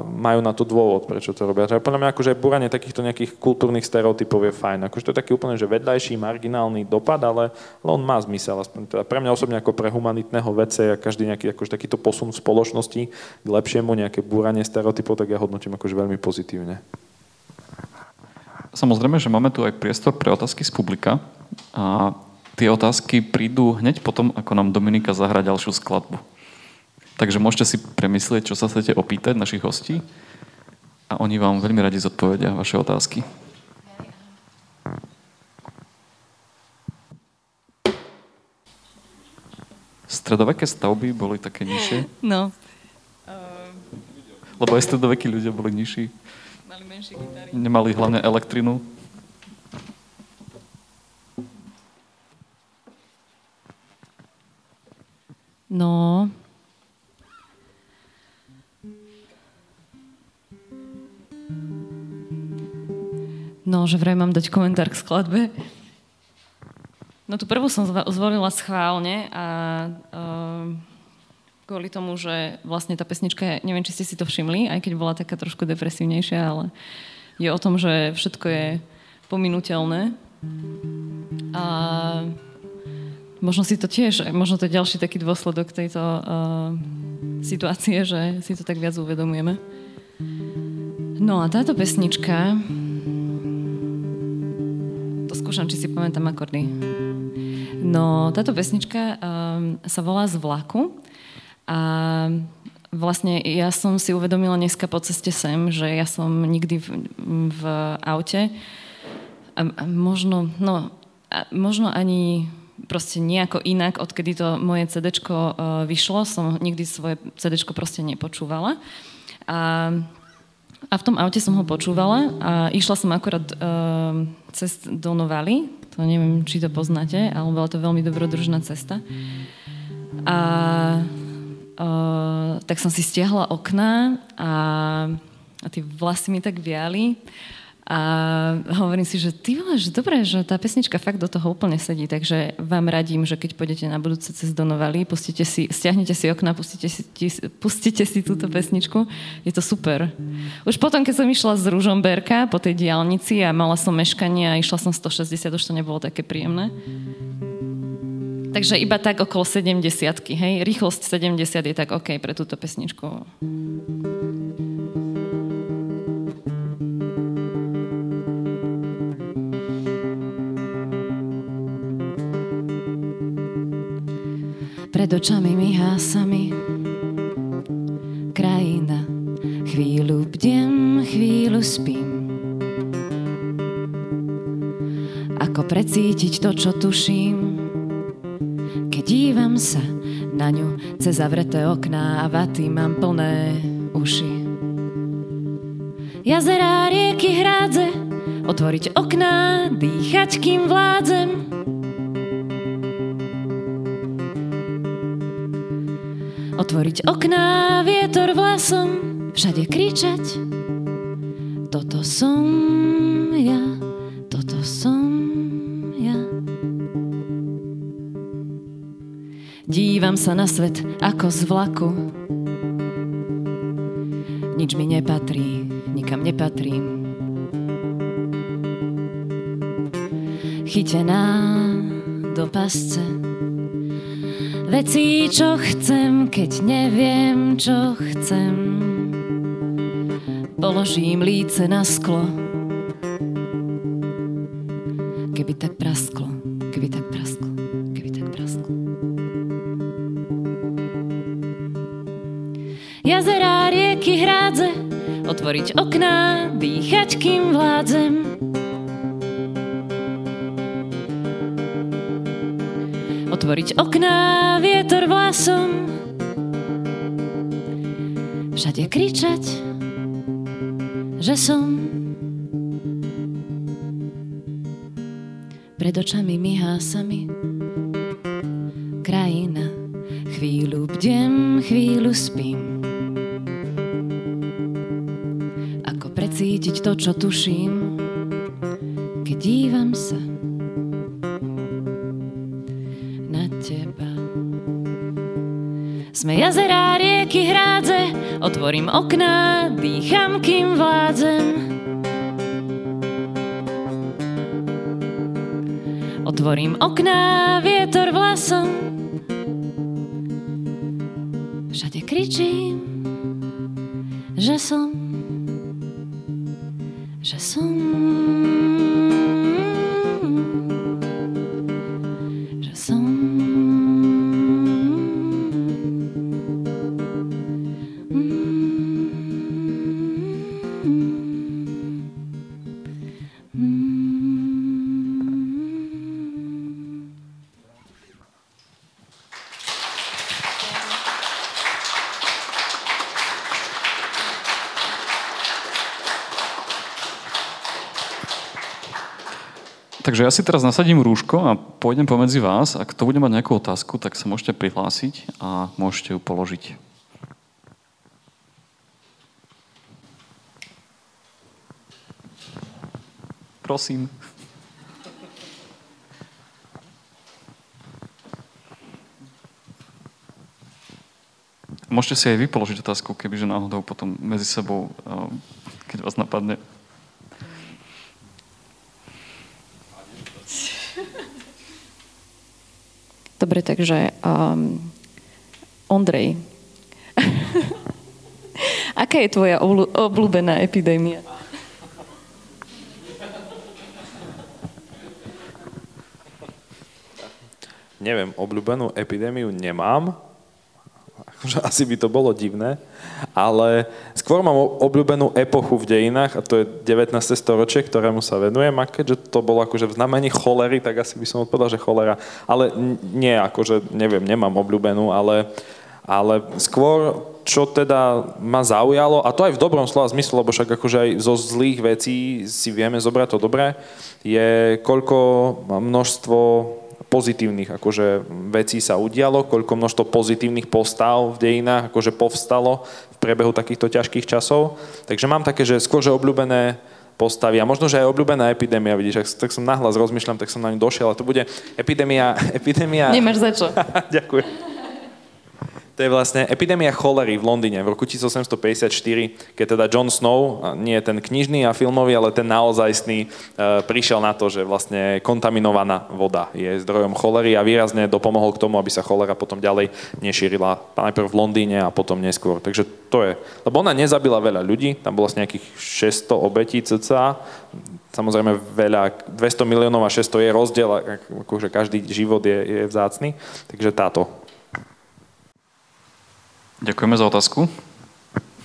Speaker 3: majú na to dôvod, prečo to robia. Takže podľa mňa akože buranie takýchto nejakých kultúrnych stereotypov je fajn. Akože to je taký úplne že vedľajší, marginálny dopad, ale, ale on má zmysel. Aspoň teda pre mňa osobne ako pre humanitného vedce a každý nejaký akože takýto posun v spoločnosti k lepšiemu, nejaké búranie stereotypov, tak ja hodnotím akože veľmi pozitívne.
Speaker 1: Samozrejme, že máme tu aj priestor pre otázky z publika a tie otázky prídu hneď potom, ako nám Dominika zahrá ďalšiu skladbu. Takže môžete si premyslieť, čo sa chcete opýtať našich hostí a oni vám veľmi radi zodpovedia vaše otázky. Stredoveké stavby boli také nižšie?
Speaker 2: No.
Speaker 1: Lebo aj stredovekí ľudia boli nižší.
Speaker 2: Mali menšie gitary.
Speaker 1: Nemali hlavne elektrinu.
Speaker 2: No, No, že vraj mám dať komentár k skladbe. No tú prvú som zvolila schválne a uh, kvôli tomu, že vlastne tá pesnička, neviem, či ste si to všimli, aj keď bola taká trošku depresívnejšia, ale je o tom, že všetko je pominuteľné. A možno si to tiež, možno to je ďalší taký dôsledok tejto uh, situácie, že si to tak viac uvedomujeme. No a táto pesnička skúšam, či si pamätám akordy. No, táto pesnička um, sa volá Z vlaku a vlastne ja som si uvedomila dneska po ceste sem, že ja som nikdy v, v aute a, možno, no, a možno ani proste nejako inak, odkedy to moje CD uh, vyšlo, som nikdy svoje CD proste nepočúvala. A a v tom aute som ho počúvala a išla som akorát uh, cez do Novali, to neviem, či to poznáte, ale bola to veľmi dobrodružná cesta. A tak som si stiahla okná a, a tie vlasy mi tak viali a hovorím si, že ty vole, že dobre, že tá pesnička fakt do toho úplne sedí, takže vám radím, že keď pôjdete na budúce cez Donovali, pustite si, stiahnete si okna, pustite si, pustite si túto pesničku, je to super. Už potom, keď som išla z Ružomberka po tej diálnici a mala som meškanie a išla som 160, už to nebolo také príjemné. Takže iba tak okolo 70 hej, rýchlosť 70 je tak OK pre túto pesničku. Pred očami mi hásami krajina. Chvíľu bdiem, chvíľu spím. Ako precítiť to, čo tuším, cez zavreté okná a vaty mám plné uši. Jazerá, rieky, hrádze, otvoriť okná, dýchať, kým vládzem, Otvoriť okná, vietor vlasom, všade kričať. Toto som Dívam sa na svet ako z vlaku. Nič mi nepatrí, nikam nepatrím. Chytená do pasce Veci, čo chcem, keď neviem, čo chcem. Položím líce na sklo. Otvoriť okná, dýchať, kým vládzem. otvoriť okná, vietor vlasom, všade kričať, že som pred očami mi hásami krajina, Chvíľu bdem, chvíľu spím. Precítiť to, čo tuším, keď dívam sa na teba. Sme jazerá, rieky, hrádze, otvorím okná, dýcham, kým vládzem. Otvorím okná, vietor vlasom, všade kričím, že som,
Speaker 1: Takže ja si teraz nasadím rúško a pôjdem pomedzi vás. Ak to bude mať nejakú otázku, tak sa môžete prihlásiť a môžete ju položiť. Prosím. Môžete si aj vy položiť otázku, kebyže náhodou potom medzi sebou, eh, keď vás napadne.
Speaker 4: Dobre, takže um, Ondrej, aká je tvoja obľú- obľúbená epidémia?
Speaker 3: Neviem, obľúbenú epidémiu nemám. Akože Asi by to bolo divné. Ale skôr mám obľúbenú epochu v dejinách a to je 19. storočie, ktorému sa venujem. A keďže to bolo akože v znamení cholery, tak asi by som odpovedal, že cholera. Ale nie, akože neviem, nemám obľúbenú, ale, ale skôr čo teda ma zaujalo, a to aj v dobrom slova zmysle, lebo však akože aj zo zlých vecí si vieme zobrať to dobré, je koľko množstvo pozitívnych akože vecí sa udialo, koľko množstvo pozitívnych postav v dejinách akože povstalo v priebehu takýchto ťažkých časov. Takže mám také, že skôr, že obľúbené postavy a možno, že aj obľúbená epidémia, vidíš, ak tak som nahlas rozmýšľam, tak som na ňu došiel a to bude epidémia, epidémia...
Speaker 4: Nemáš za čo.
Speaker 3: Ďakujem. To je vlastne epidémia cholery v Londýne v roku 1854, keď teda John Snow, nie ten knižný a filmový, ale ten naozajstný, e, prišiel na to, že vlastne kontaminovaná voda je zdrojom cholery a výrazne dopomohol k tomu, aby sa cholera potom ďalej nešírila najprv v Londýne a potom neskôr. Takže to je. Lebo ona nezabila veľa ľudí, tam bolo asi nejakých 600 obetí cca, samozrejme veľa, 200 miliónov a 600 je rozdiel, akože každý život je, je vzácný, takže táto
Speaker 1: Ďakujeme za otázku.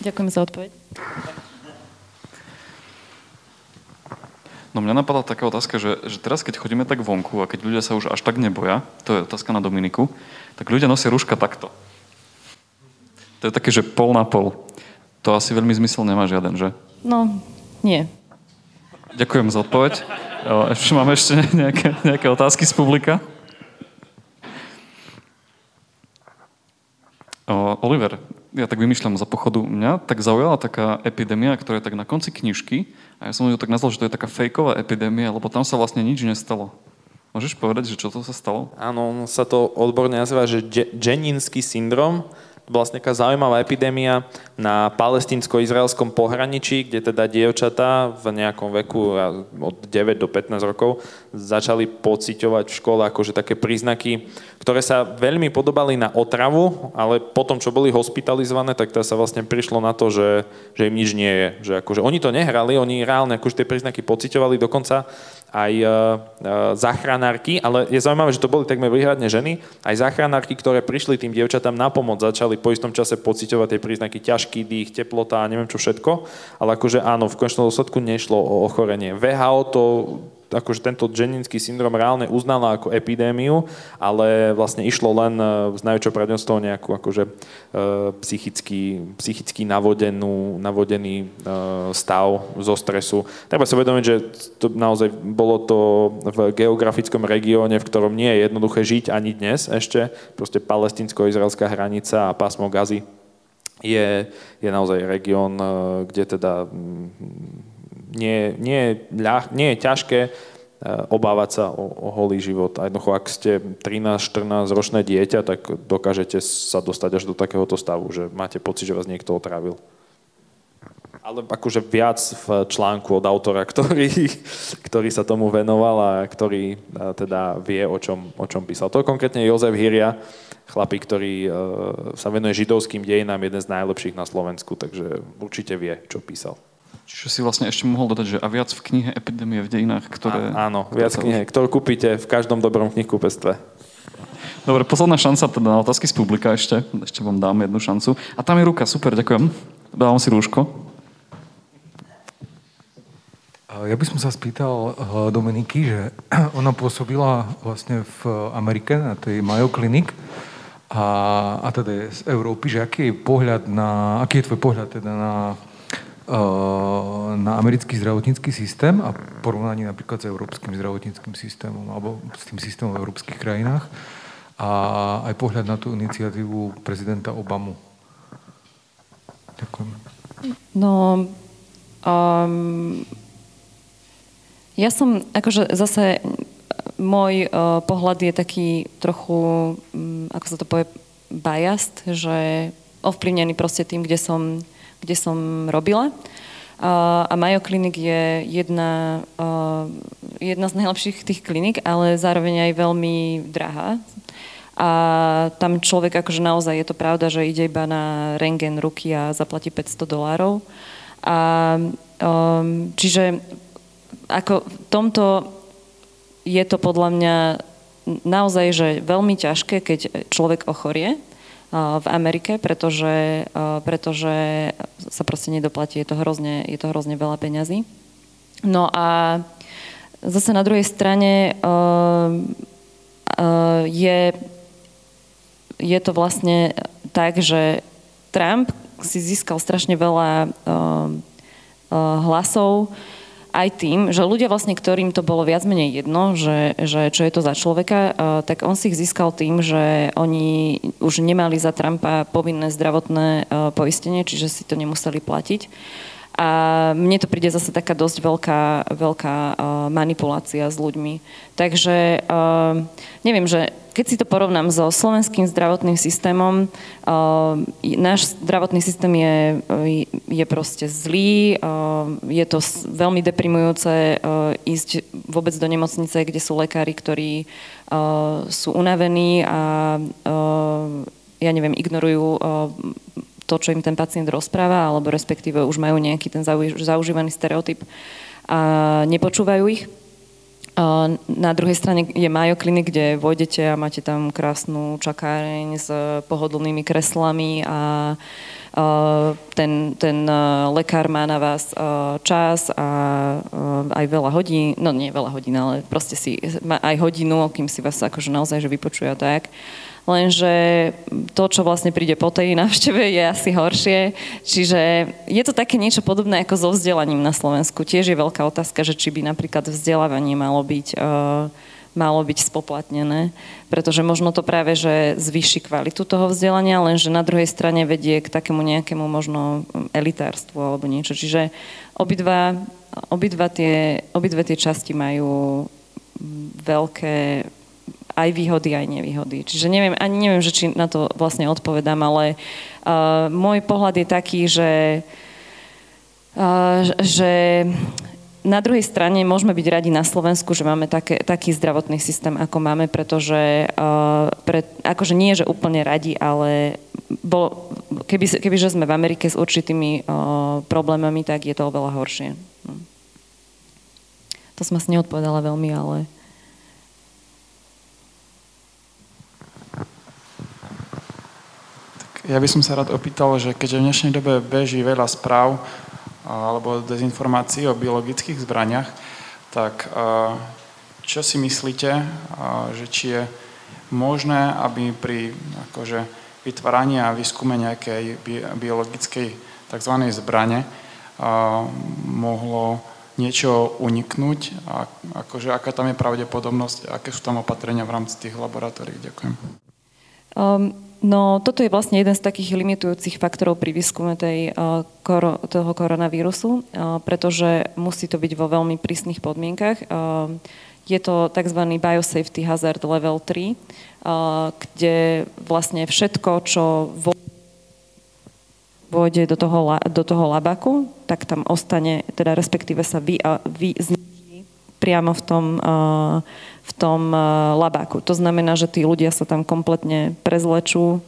Speaker 4: Ďakujem za odpoveď.
Speaker 1: No mňa napadla taká otázka, že, že teraz keď chodíme tak vonku a keď ľudia sa už až tak neboja, to je otázka na Dominiku, tak ľudia nosia rúška takto. To je také, že pol na pol. To asi veľmi zmysel nemá žiaden, že?
Speaker 4: No, nie.
Speaker 1: Ďakujem za odpoveď. Ešte máme ešte nejaké, nejaké otázky z publika? Oliver, ja tak vymýšľam za pochodu. Mňa tak zaujala taká epidémia, ktorá je tak na konci knižky a ja som ju tak nazval, že to je taká fejková epidémia, lebo tam sa vlastne nič nestalo. Môžeš povedať, že čo to sa stalo?
Speaker 3: Áno, on sa to odborne nazýva, že Jeninský syndrom. Vlastne taká zaujímavá epidémia na palestínsko-izraelskom pohraničí, kde teda dievčatá v nejakom veku od 9 do 15 rokov začali pociťovať v škole akože také príznaky, ktoré sa veľmi podobali na otravu, ale potom, čo boli hospitalizované, tak teda sa vlastne prišlo na to, že, že im nič nie je. Že akože oni to nehrali, oni reálne akože tie príznaky pociťovali, dokonca aj uh, uh, záchranárky, ale je zaujímavé, že to boli takmer výhradne ženy, aj záchranárky, ktoré prišli tým dievčatám na pomoc, začali po istom čase pociťovať tie príznaky ťažký dých, teplota a neviem čo všetko, ale akože áno, v konečnom dôsledku nešlo o ochorenie. VHO to akože tento Jeninský syndrom reálne uznala ako epidémiu, ale vlastne išlo len uh, s najväčšou prednosťou nejakú akože uh, psychický, psychicky navodenú, navodený uh, stav zo stresu. Treba si uvedomiť, že to naozaj bolo to v geografickom regióne, v ktorom nie je jednoduché žiť ani dnes ešte. Proste palestinsko-izraelská hranica a pásmo Gazy je, je naozaj región, kde teda nie, nie, ľah, nie je ťažké e, obávať sa o, o holý život. A jednoducho, ak ste 13-14 ročné dieťa, tak dokážete sa dostať až do takéhoto stavu, že máte pocit, že vás niekto otravil. Ale akože viac v článku od autora, ktorý, ktorý sa tomu venoval a ktorý e, teda vie, o čom, o čom písal. To konkrétne Jozef Hiria, chlapík, ktorý uh, sa venuje židovským dejinám, jeden z najlepších na Slovensku, takže určite vie, čo písal.
Speaker 1: Čiže si vlastne ešte mohol dodať, že a viac v knihe Epidémie v dejinách, ktoré...
Speaker 3: A, áno, viac v knihe, ktorú kúpite v každom dobrom knihkupectve.
Speaker 1: Dobre, posledná šanca teda na otázky z publika ešte. Ešte vám dám jednu šancu. A tam je ruka, super, ďakujem. Dávam si rúško.
Speaker 5: Ja by som sa spýtal eh, Dominiky, že ona pôsobila vlastne v Amerike na tej Mayo Clinic a, a teda je z Európy, že aký je pohľad na, aký je tvoj pohľad teda na na americký zdravotnícky systém a porovnaní napríklad s európskym zdravotníckým systémom alebo s tým systémom v európskych krajinách a aj pohľad na tú iniciatívu prezidenta Obamu. Ďakujem.
Speaker 2: No, um, ja som, akože zase môj uh, pohľad je taký trochu, um, ako sa to povie, biased, že ovplyvnený proste tým, kde som kde som robila. A Mayo Clinic je jedna, jedna z najlepších tých klinik, ale zároveň aj veľmi drahá. A tam človek, akože naozaj je to pravda, že ide iba na rengen ruky a zaplatí 500 dolárov. A um, čiže ako v tomto je to podľa mňa naozaj, že veľmi ťažké, keď človek ochorie v Amerike, pretože, pretože sa proste nedoplatí, je to hrozne, je to hrozne veľa peňazí. No a zase na druhej strane je, je to vlastne tak, že Trump si získal strašne veľa hlasov, aj tým, že ľudia vlastne, ktorým to bolo viac menej jedno, že, že čo je to za človeka, tak on si ich získal tým, že oni už nemali za Trumpa povinné zdravotné poistenie, čiže si to nemuseli platiť. A mne to príde zase taká dosť veľká, veľká manipulácia s ľuďmi. Takže neviem, že keď si to porovnám so slovenským zdravotným systémom, uh, náš zdravotný systém je, je proste zlý, uh, je to veľmi deprimujúce uh, ísť vôbec do nemocnice, kde sú lekári, ktorí uh, sú unavení a ja neviem, ignorujú to, čo im ten pacient rozpráva, alebo respektíve už majú nejaký ten zaužívaný stereotyp a nepočúvajú ich. Na druhej strane je Mayo Clinic, kde vojdete a máte tam krásnu čakáreň s pohodlnými kreslami a ten, ten lekár má na vás čas a aj veľa hodín, no nie veľa hodín, ale proste si má aj hodinu, kým si vás akože naozaj že vypočuje a tak. Lenže to, čo vlastne príde po tej návšteve, je asi horšie. Čiže je to také niečo podobné ako so vzdelaním na Slovensku. Tiež je veľká otázka, že či by napríklad vzdelávanie malo byť, uh, malo byť spoplatnené, pretože možno to práve, že zvýši kvalitu toho vzdelania, lenže na druhej strane vedie k takému nejakému možno elitárstvu alebo niečo. Čiže obidva, obidva, tie, obidve tie časti majú veľké aj výhody, aj nevýhody. Čiže neviem, ani neviem, že či na to vlastne odpovedám, ale uh, môj pohľad je taký, že, uh, že na druhej strane môžeme byť radi na Slovensku, že máme také, taký zdravotný systém, ako máme, pretože uh, pre, akože nie, že úplne radi, ale bol, keby, keby že sme v Amerike s určitými uh, problémami, tak je to oveľa horšie. No. To som asi neodpovedala veľmi, ale...
Speaker 6: Ja by som sa rád opýtal, že keďže v dnešnej dobe beží veľa správ alebo dezinformácií o biologických zbraniach, tak čo si myslíte, že či je možné, aby pri akože, vytváraní a výskume nejakej bi- biologickej tzv. zbrane mohlo niečo uniknúť a akože aká tam je pravdepodobnosť, aké sú tam opatrenia v rámci tých laboratórií. Ďakujem.
Speaker 2: Um, no toto je vlastne jeden z takých limitujúcich faktorov pri výskume tej, koro, toho koronavírusu, uh, pretože musí to byť vo veľmi prísnych podmienkach. Uh, je to tzv. Biosafety Hazard Level 3, uh, kde vlastne všetko, čo vôjde do toho, do toho labaku, tak tam ostane, teda respektíve sa vy, vy priamo v tom, v tom labáku. To znamená, že tí ľudia sa tam kompletne prezlečú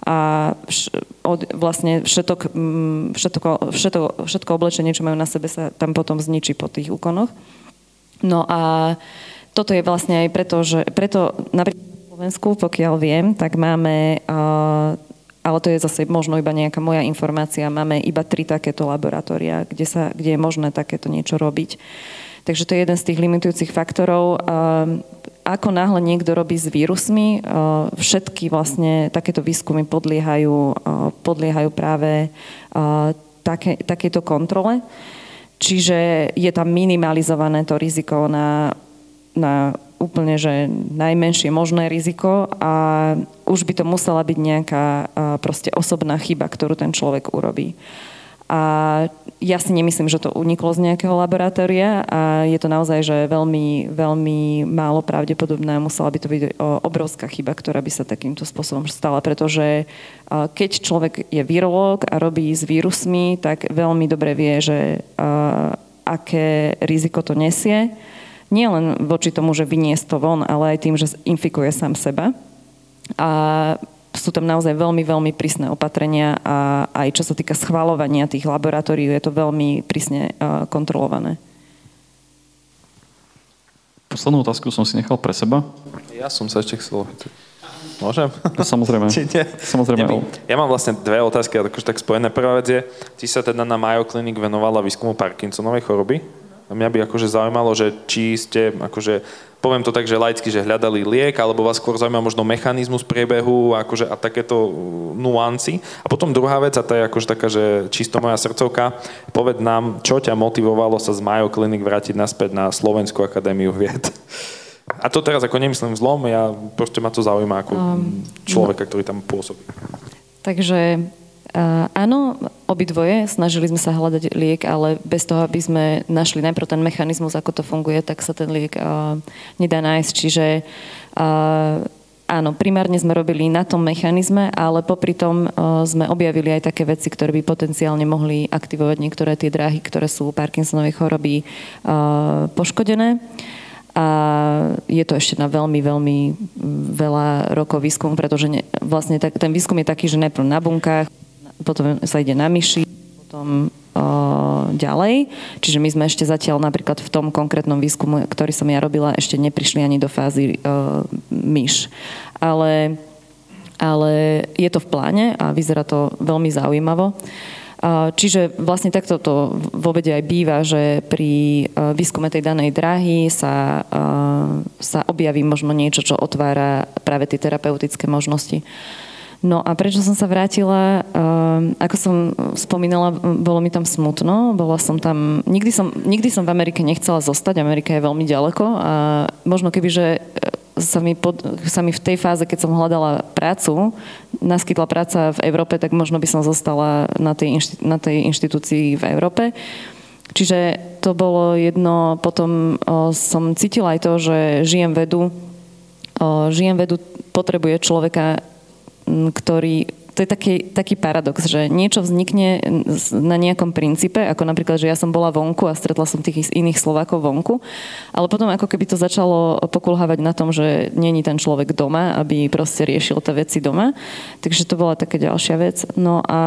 Speaker 2: a vš, od, vlastne všetok, všetko, všetko, všetko oblečenie, čo majú na sebe, sa tam potom zničí po tých úkonoch. No a toto je vlastne aj preto, že preto napríklad v Slovensku, pokiaľ viem, tak máme uh, ale to je zase možno iba nejaká moja informácia. Máme iba tri takéto laboratória, kde, sa, kde je možné takéto niečo robiť. Takže to je jeden z tých limitujúcich faktorov. Ako náhle niekto robí s vírusmi, všetky vlastne takéto výskumy podliehajú, podliehajú práve také, takéto kontrole. Čiže je tam minimalizované to riziko na, na úplne, že najmenšie možné riziko a už by to musela byť nejaká proste osobná chyba, ktorú ten človek urobí. A ja si nemyslím, že to uniklo z nejakého laboratória a je to naozaj, že veľmi, veľmi málo pravdepodobné. Musela by to byť obrovská chyba, ktorá by sa takýmto spôsobom stala, pretože keď človek je virológ a robí s vírusmi, tak veľmi dobre vie, že aké riziko to nesie nie len voči tomu, že vyniesť to von, ale aj tým, že infikuje sám seba. A sú tam naozaj veľmi, veľmi prísne opatrenia a aj čo sa týka schvalovania tých laboratórií, je to veľmi prísne kontrolované.
Speaker 1: Poslednú otázku som si nechal pre seba.
Speaker 3: Ja som sa ešte chcel Môžem?
Speaker 1: No, samozrejme. samozrejme.
Speaker 3: Ja mám vlastne dve otázky, akože tak spojené. Prvá vec je, ty sa teda na Mayo Clinic venovala výskumu Parkinsonovej choroby. Mňa by akože zaujímalo, že či ste, akože, poviem to tak, že laicky, že hľadali liek, alebo vás skôr zaujíma možno mechanizmus priebehu akože, a takéto uh, nuancy. A potom druhá vec, a to je akože taká, že čisto moja srdcovka, poved nám, čo ťa motivovalo sa z Mayo Clinic vrátiť naspäť na Slovenskú akadémiu vied. A to teraz ako nemyslím zlom, ja proste ma to zaujíma ako um, človeka, ktorý tam pôsobí.
Speaker 2: Takže Uh, áno, obidvoje, snažili sme sa hľadať liek, ale bez toho, aby sme našli najprv ten mechanizmus, ako to funguje, tak sa ten liek uh, nedá nájsť. Čiže uh, áno, primárne sme robili na tom mechanizme, ale popri tom uh, sme objavili aj také veci, ktoré by potenciálne mohli aktivovať niektoré tie dráhy, ktoré sú Parkinsonovej choroby uh, poškodené. A je to ešte na veľmi, veľmi veľa rokov výskumu, pretože ne, vlastne tak, ten výskum je taký, že najprv na bunkách, potom sa ide na myši, potom o, ďalej. Čiže my sme ešte zatiaľ napríklad v tom konkrétnom výskumu, ktorý som ja robila, ešte neprišli ani do fázy o, myš. Ale, ale je to v pláne a vyzerá to veľmi zaujímavo. Čiže vlastne takto to vo vede aj býva, že pri výskume tej danej dráhy sa, sa objaví možno niečo, čo otvára práve tie terapeutické možnosti. No a prečo som sa vrátila? Uh, ako som spomínala, bolo mi tam smutno. Bola som tam... Nikdy som, nikdy som v Amerike nechcela zostať. Amerika je veľmi ďaleko a možno keby, že sa mi, pod, sa mi v tej fáze, keď som hľadala prácu, naskytla práca v Európe, tak možno by som zostala na tej, inšti, na tej inštitúcii v Európe. Čiže to bolo jedno, potom o, som cítila aj to, že žijem vedu, o, žijem vedu potrebuje človeka ktorý to je taký, taký paradox, že niečo vznikne na nejakom princípe, ako napríklad, že ja som bola vonku a stretla som tých iných Slovákov vonku, ale potom ako keby to začalo pokulhávať na tom, že není ten človek doma, aby proste riešil tie veci doma. Takže to bola taká ďalšia vec. No a,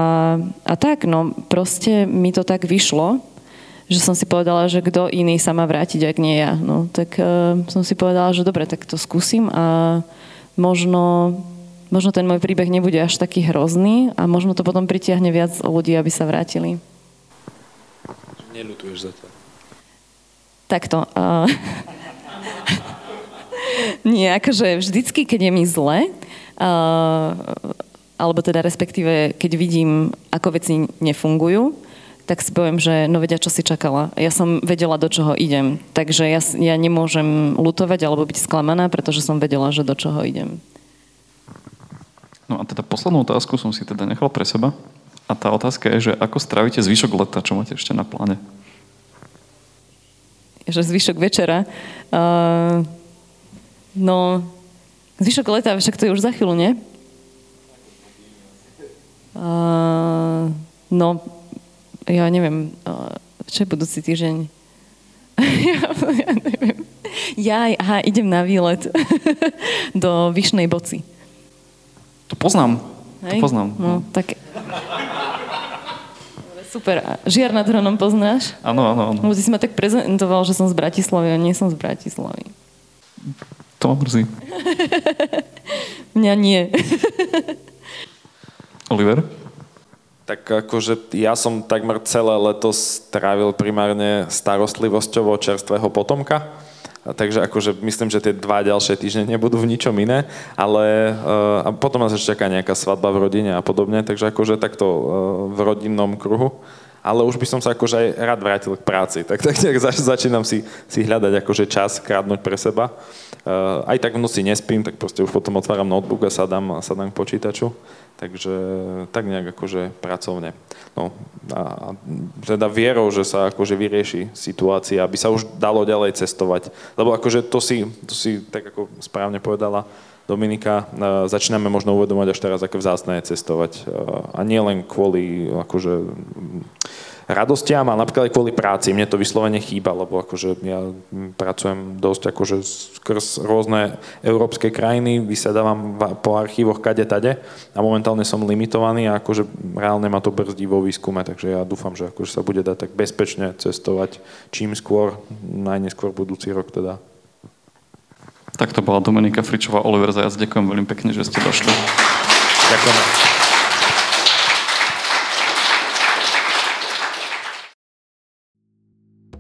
Speaker 2: a tak, no proste mi to tak vyšlo, že som si povedala, že kto iný sa má vrátiť, ak nie ja. No tak uh, som si povedala, že dobre, tak to skúsim a možno možno ten môj príbeh nebude až taký hrozný a možno to potom pritiahne viac ľudí, aby sa vrátili.
Speaker 3: Neľutuješ za to?
Speaker 2: Takto. Uh, nie, akože vždycky, keď je mi zle, uh, alebo teda respektíve, keď vidím, ako veci nefungujú, tak si poviem, že no vedia, čo si čakala. Ja som vedela, do čoho idem. Takže ja, ja nemôžem lutovať alebo byť sklamaná, pretože som vedela, že do čoho idem.
Speaker 1: No a teda poslednú otázku som si teda nechal pre seba. A tá otázka je, že ako stravíte zvyšok leta, čo máte ešte na pláne?
Speaker 2: Že zvyšok večera. Uh, no, zvyšok leta, však to je už za chvíľu, nie? Uh, no, ja neviem, čo je budúci týždeň? ja, ja neviem. Ja, aha, idem na výlet do Vyšnej boci.
Speaker 1: To poznám. Hej? To poznám.
Speaker 2: No, tak... Super. Žiar nad Hronom poznáš?
Speaker 1: Áno, áno, áno.
Speaker 2: Lebo si ma tak prezentoval, že som z Bratislavy a nie som z Bratislavy.
Speaker 1: To ma mrzí.
Speaker 2: Mňa nie.
Speaker 1: Oliver?
Speaker 3: Tak akože ja som takmer celé leto strávil primárne starostlivosťou o čerstvého potomka. Takže akože myslím, že tie dva ďalšie týždne nebudú v ničom iné, ale uh, a potom nás ešte čaká nejaká svadba v rodine a podobne, takže akože takto uh, v rodinnom kruhu. Ale už by som sa akože aj rád vrátil k práci, tak, tak nejak zač- začínam si, si hľadať akože čas krádnuť pre seba. Uh, aj tak v noci nespím, tak proste už potom otváram notebook a sadám, sadám k počítaču. Takže tak nejak akože pracovne. No a teda vierou, že sa akože vyrieši situácia, aby sa už dalo ďalej cestovať. Lebo akože to si, to si tak ako správne povedala Dominika, začíname možno uvedomať až teraz, aké vzácne je cestovať. A nie len kvôli akože radostiam a napríklad aj kvôli práci. Mne to vyslovene chýba, lebo akože ja pracujem dosť akože skrz rôzne európske krajiny, vysedávam po archívoch kade tade a momentálne som limitovaný a akože reálne ma to brzdí vo výskume, takže ja dúfam, že akože sa bude dať tak bezpečne cestovať čím skôr, najneskôr budúci rok teda.
Speaker 1: Tak to bola Dominika Fričová, Oliver Zajac. Ďakujem veľmi pekne, že ste došli.
Speaker 3: Ďakujem.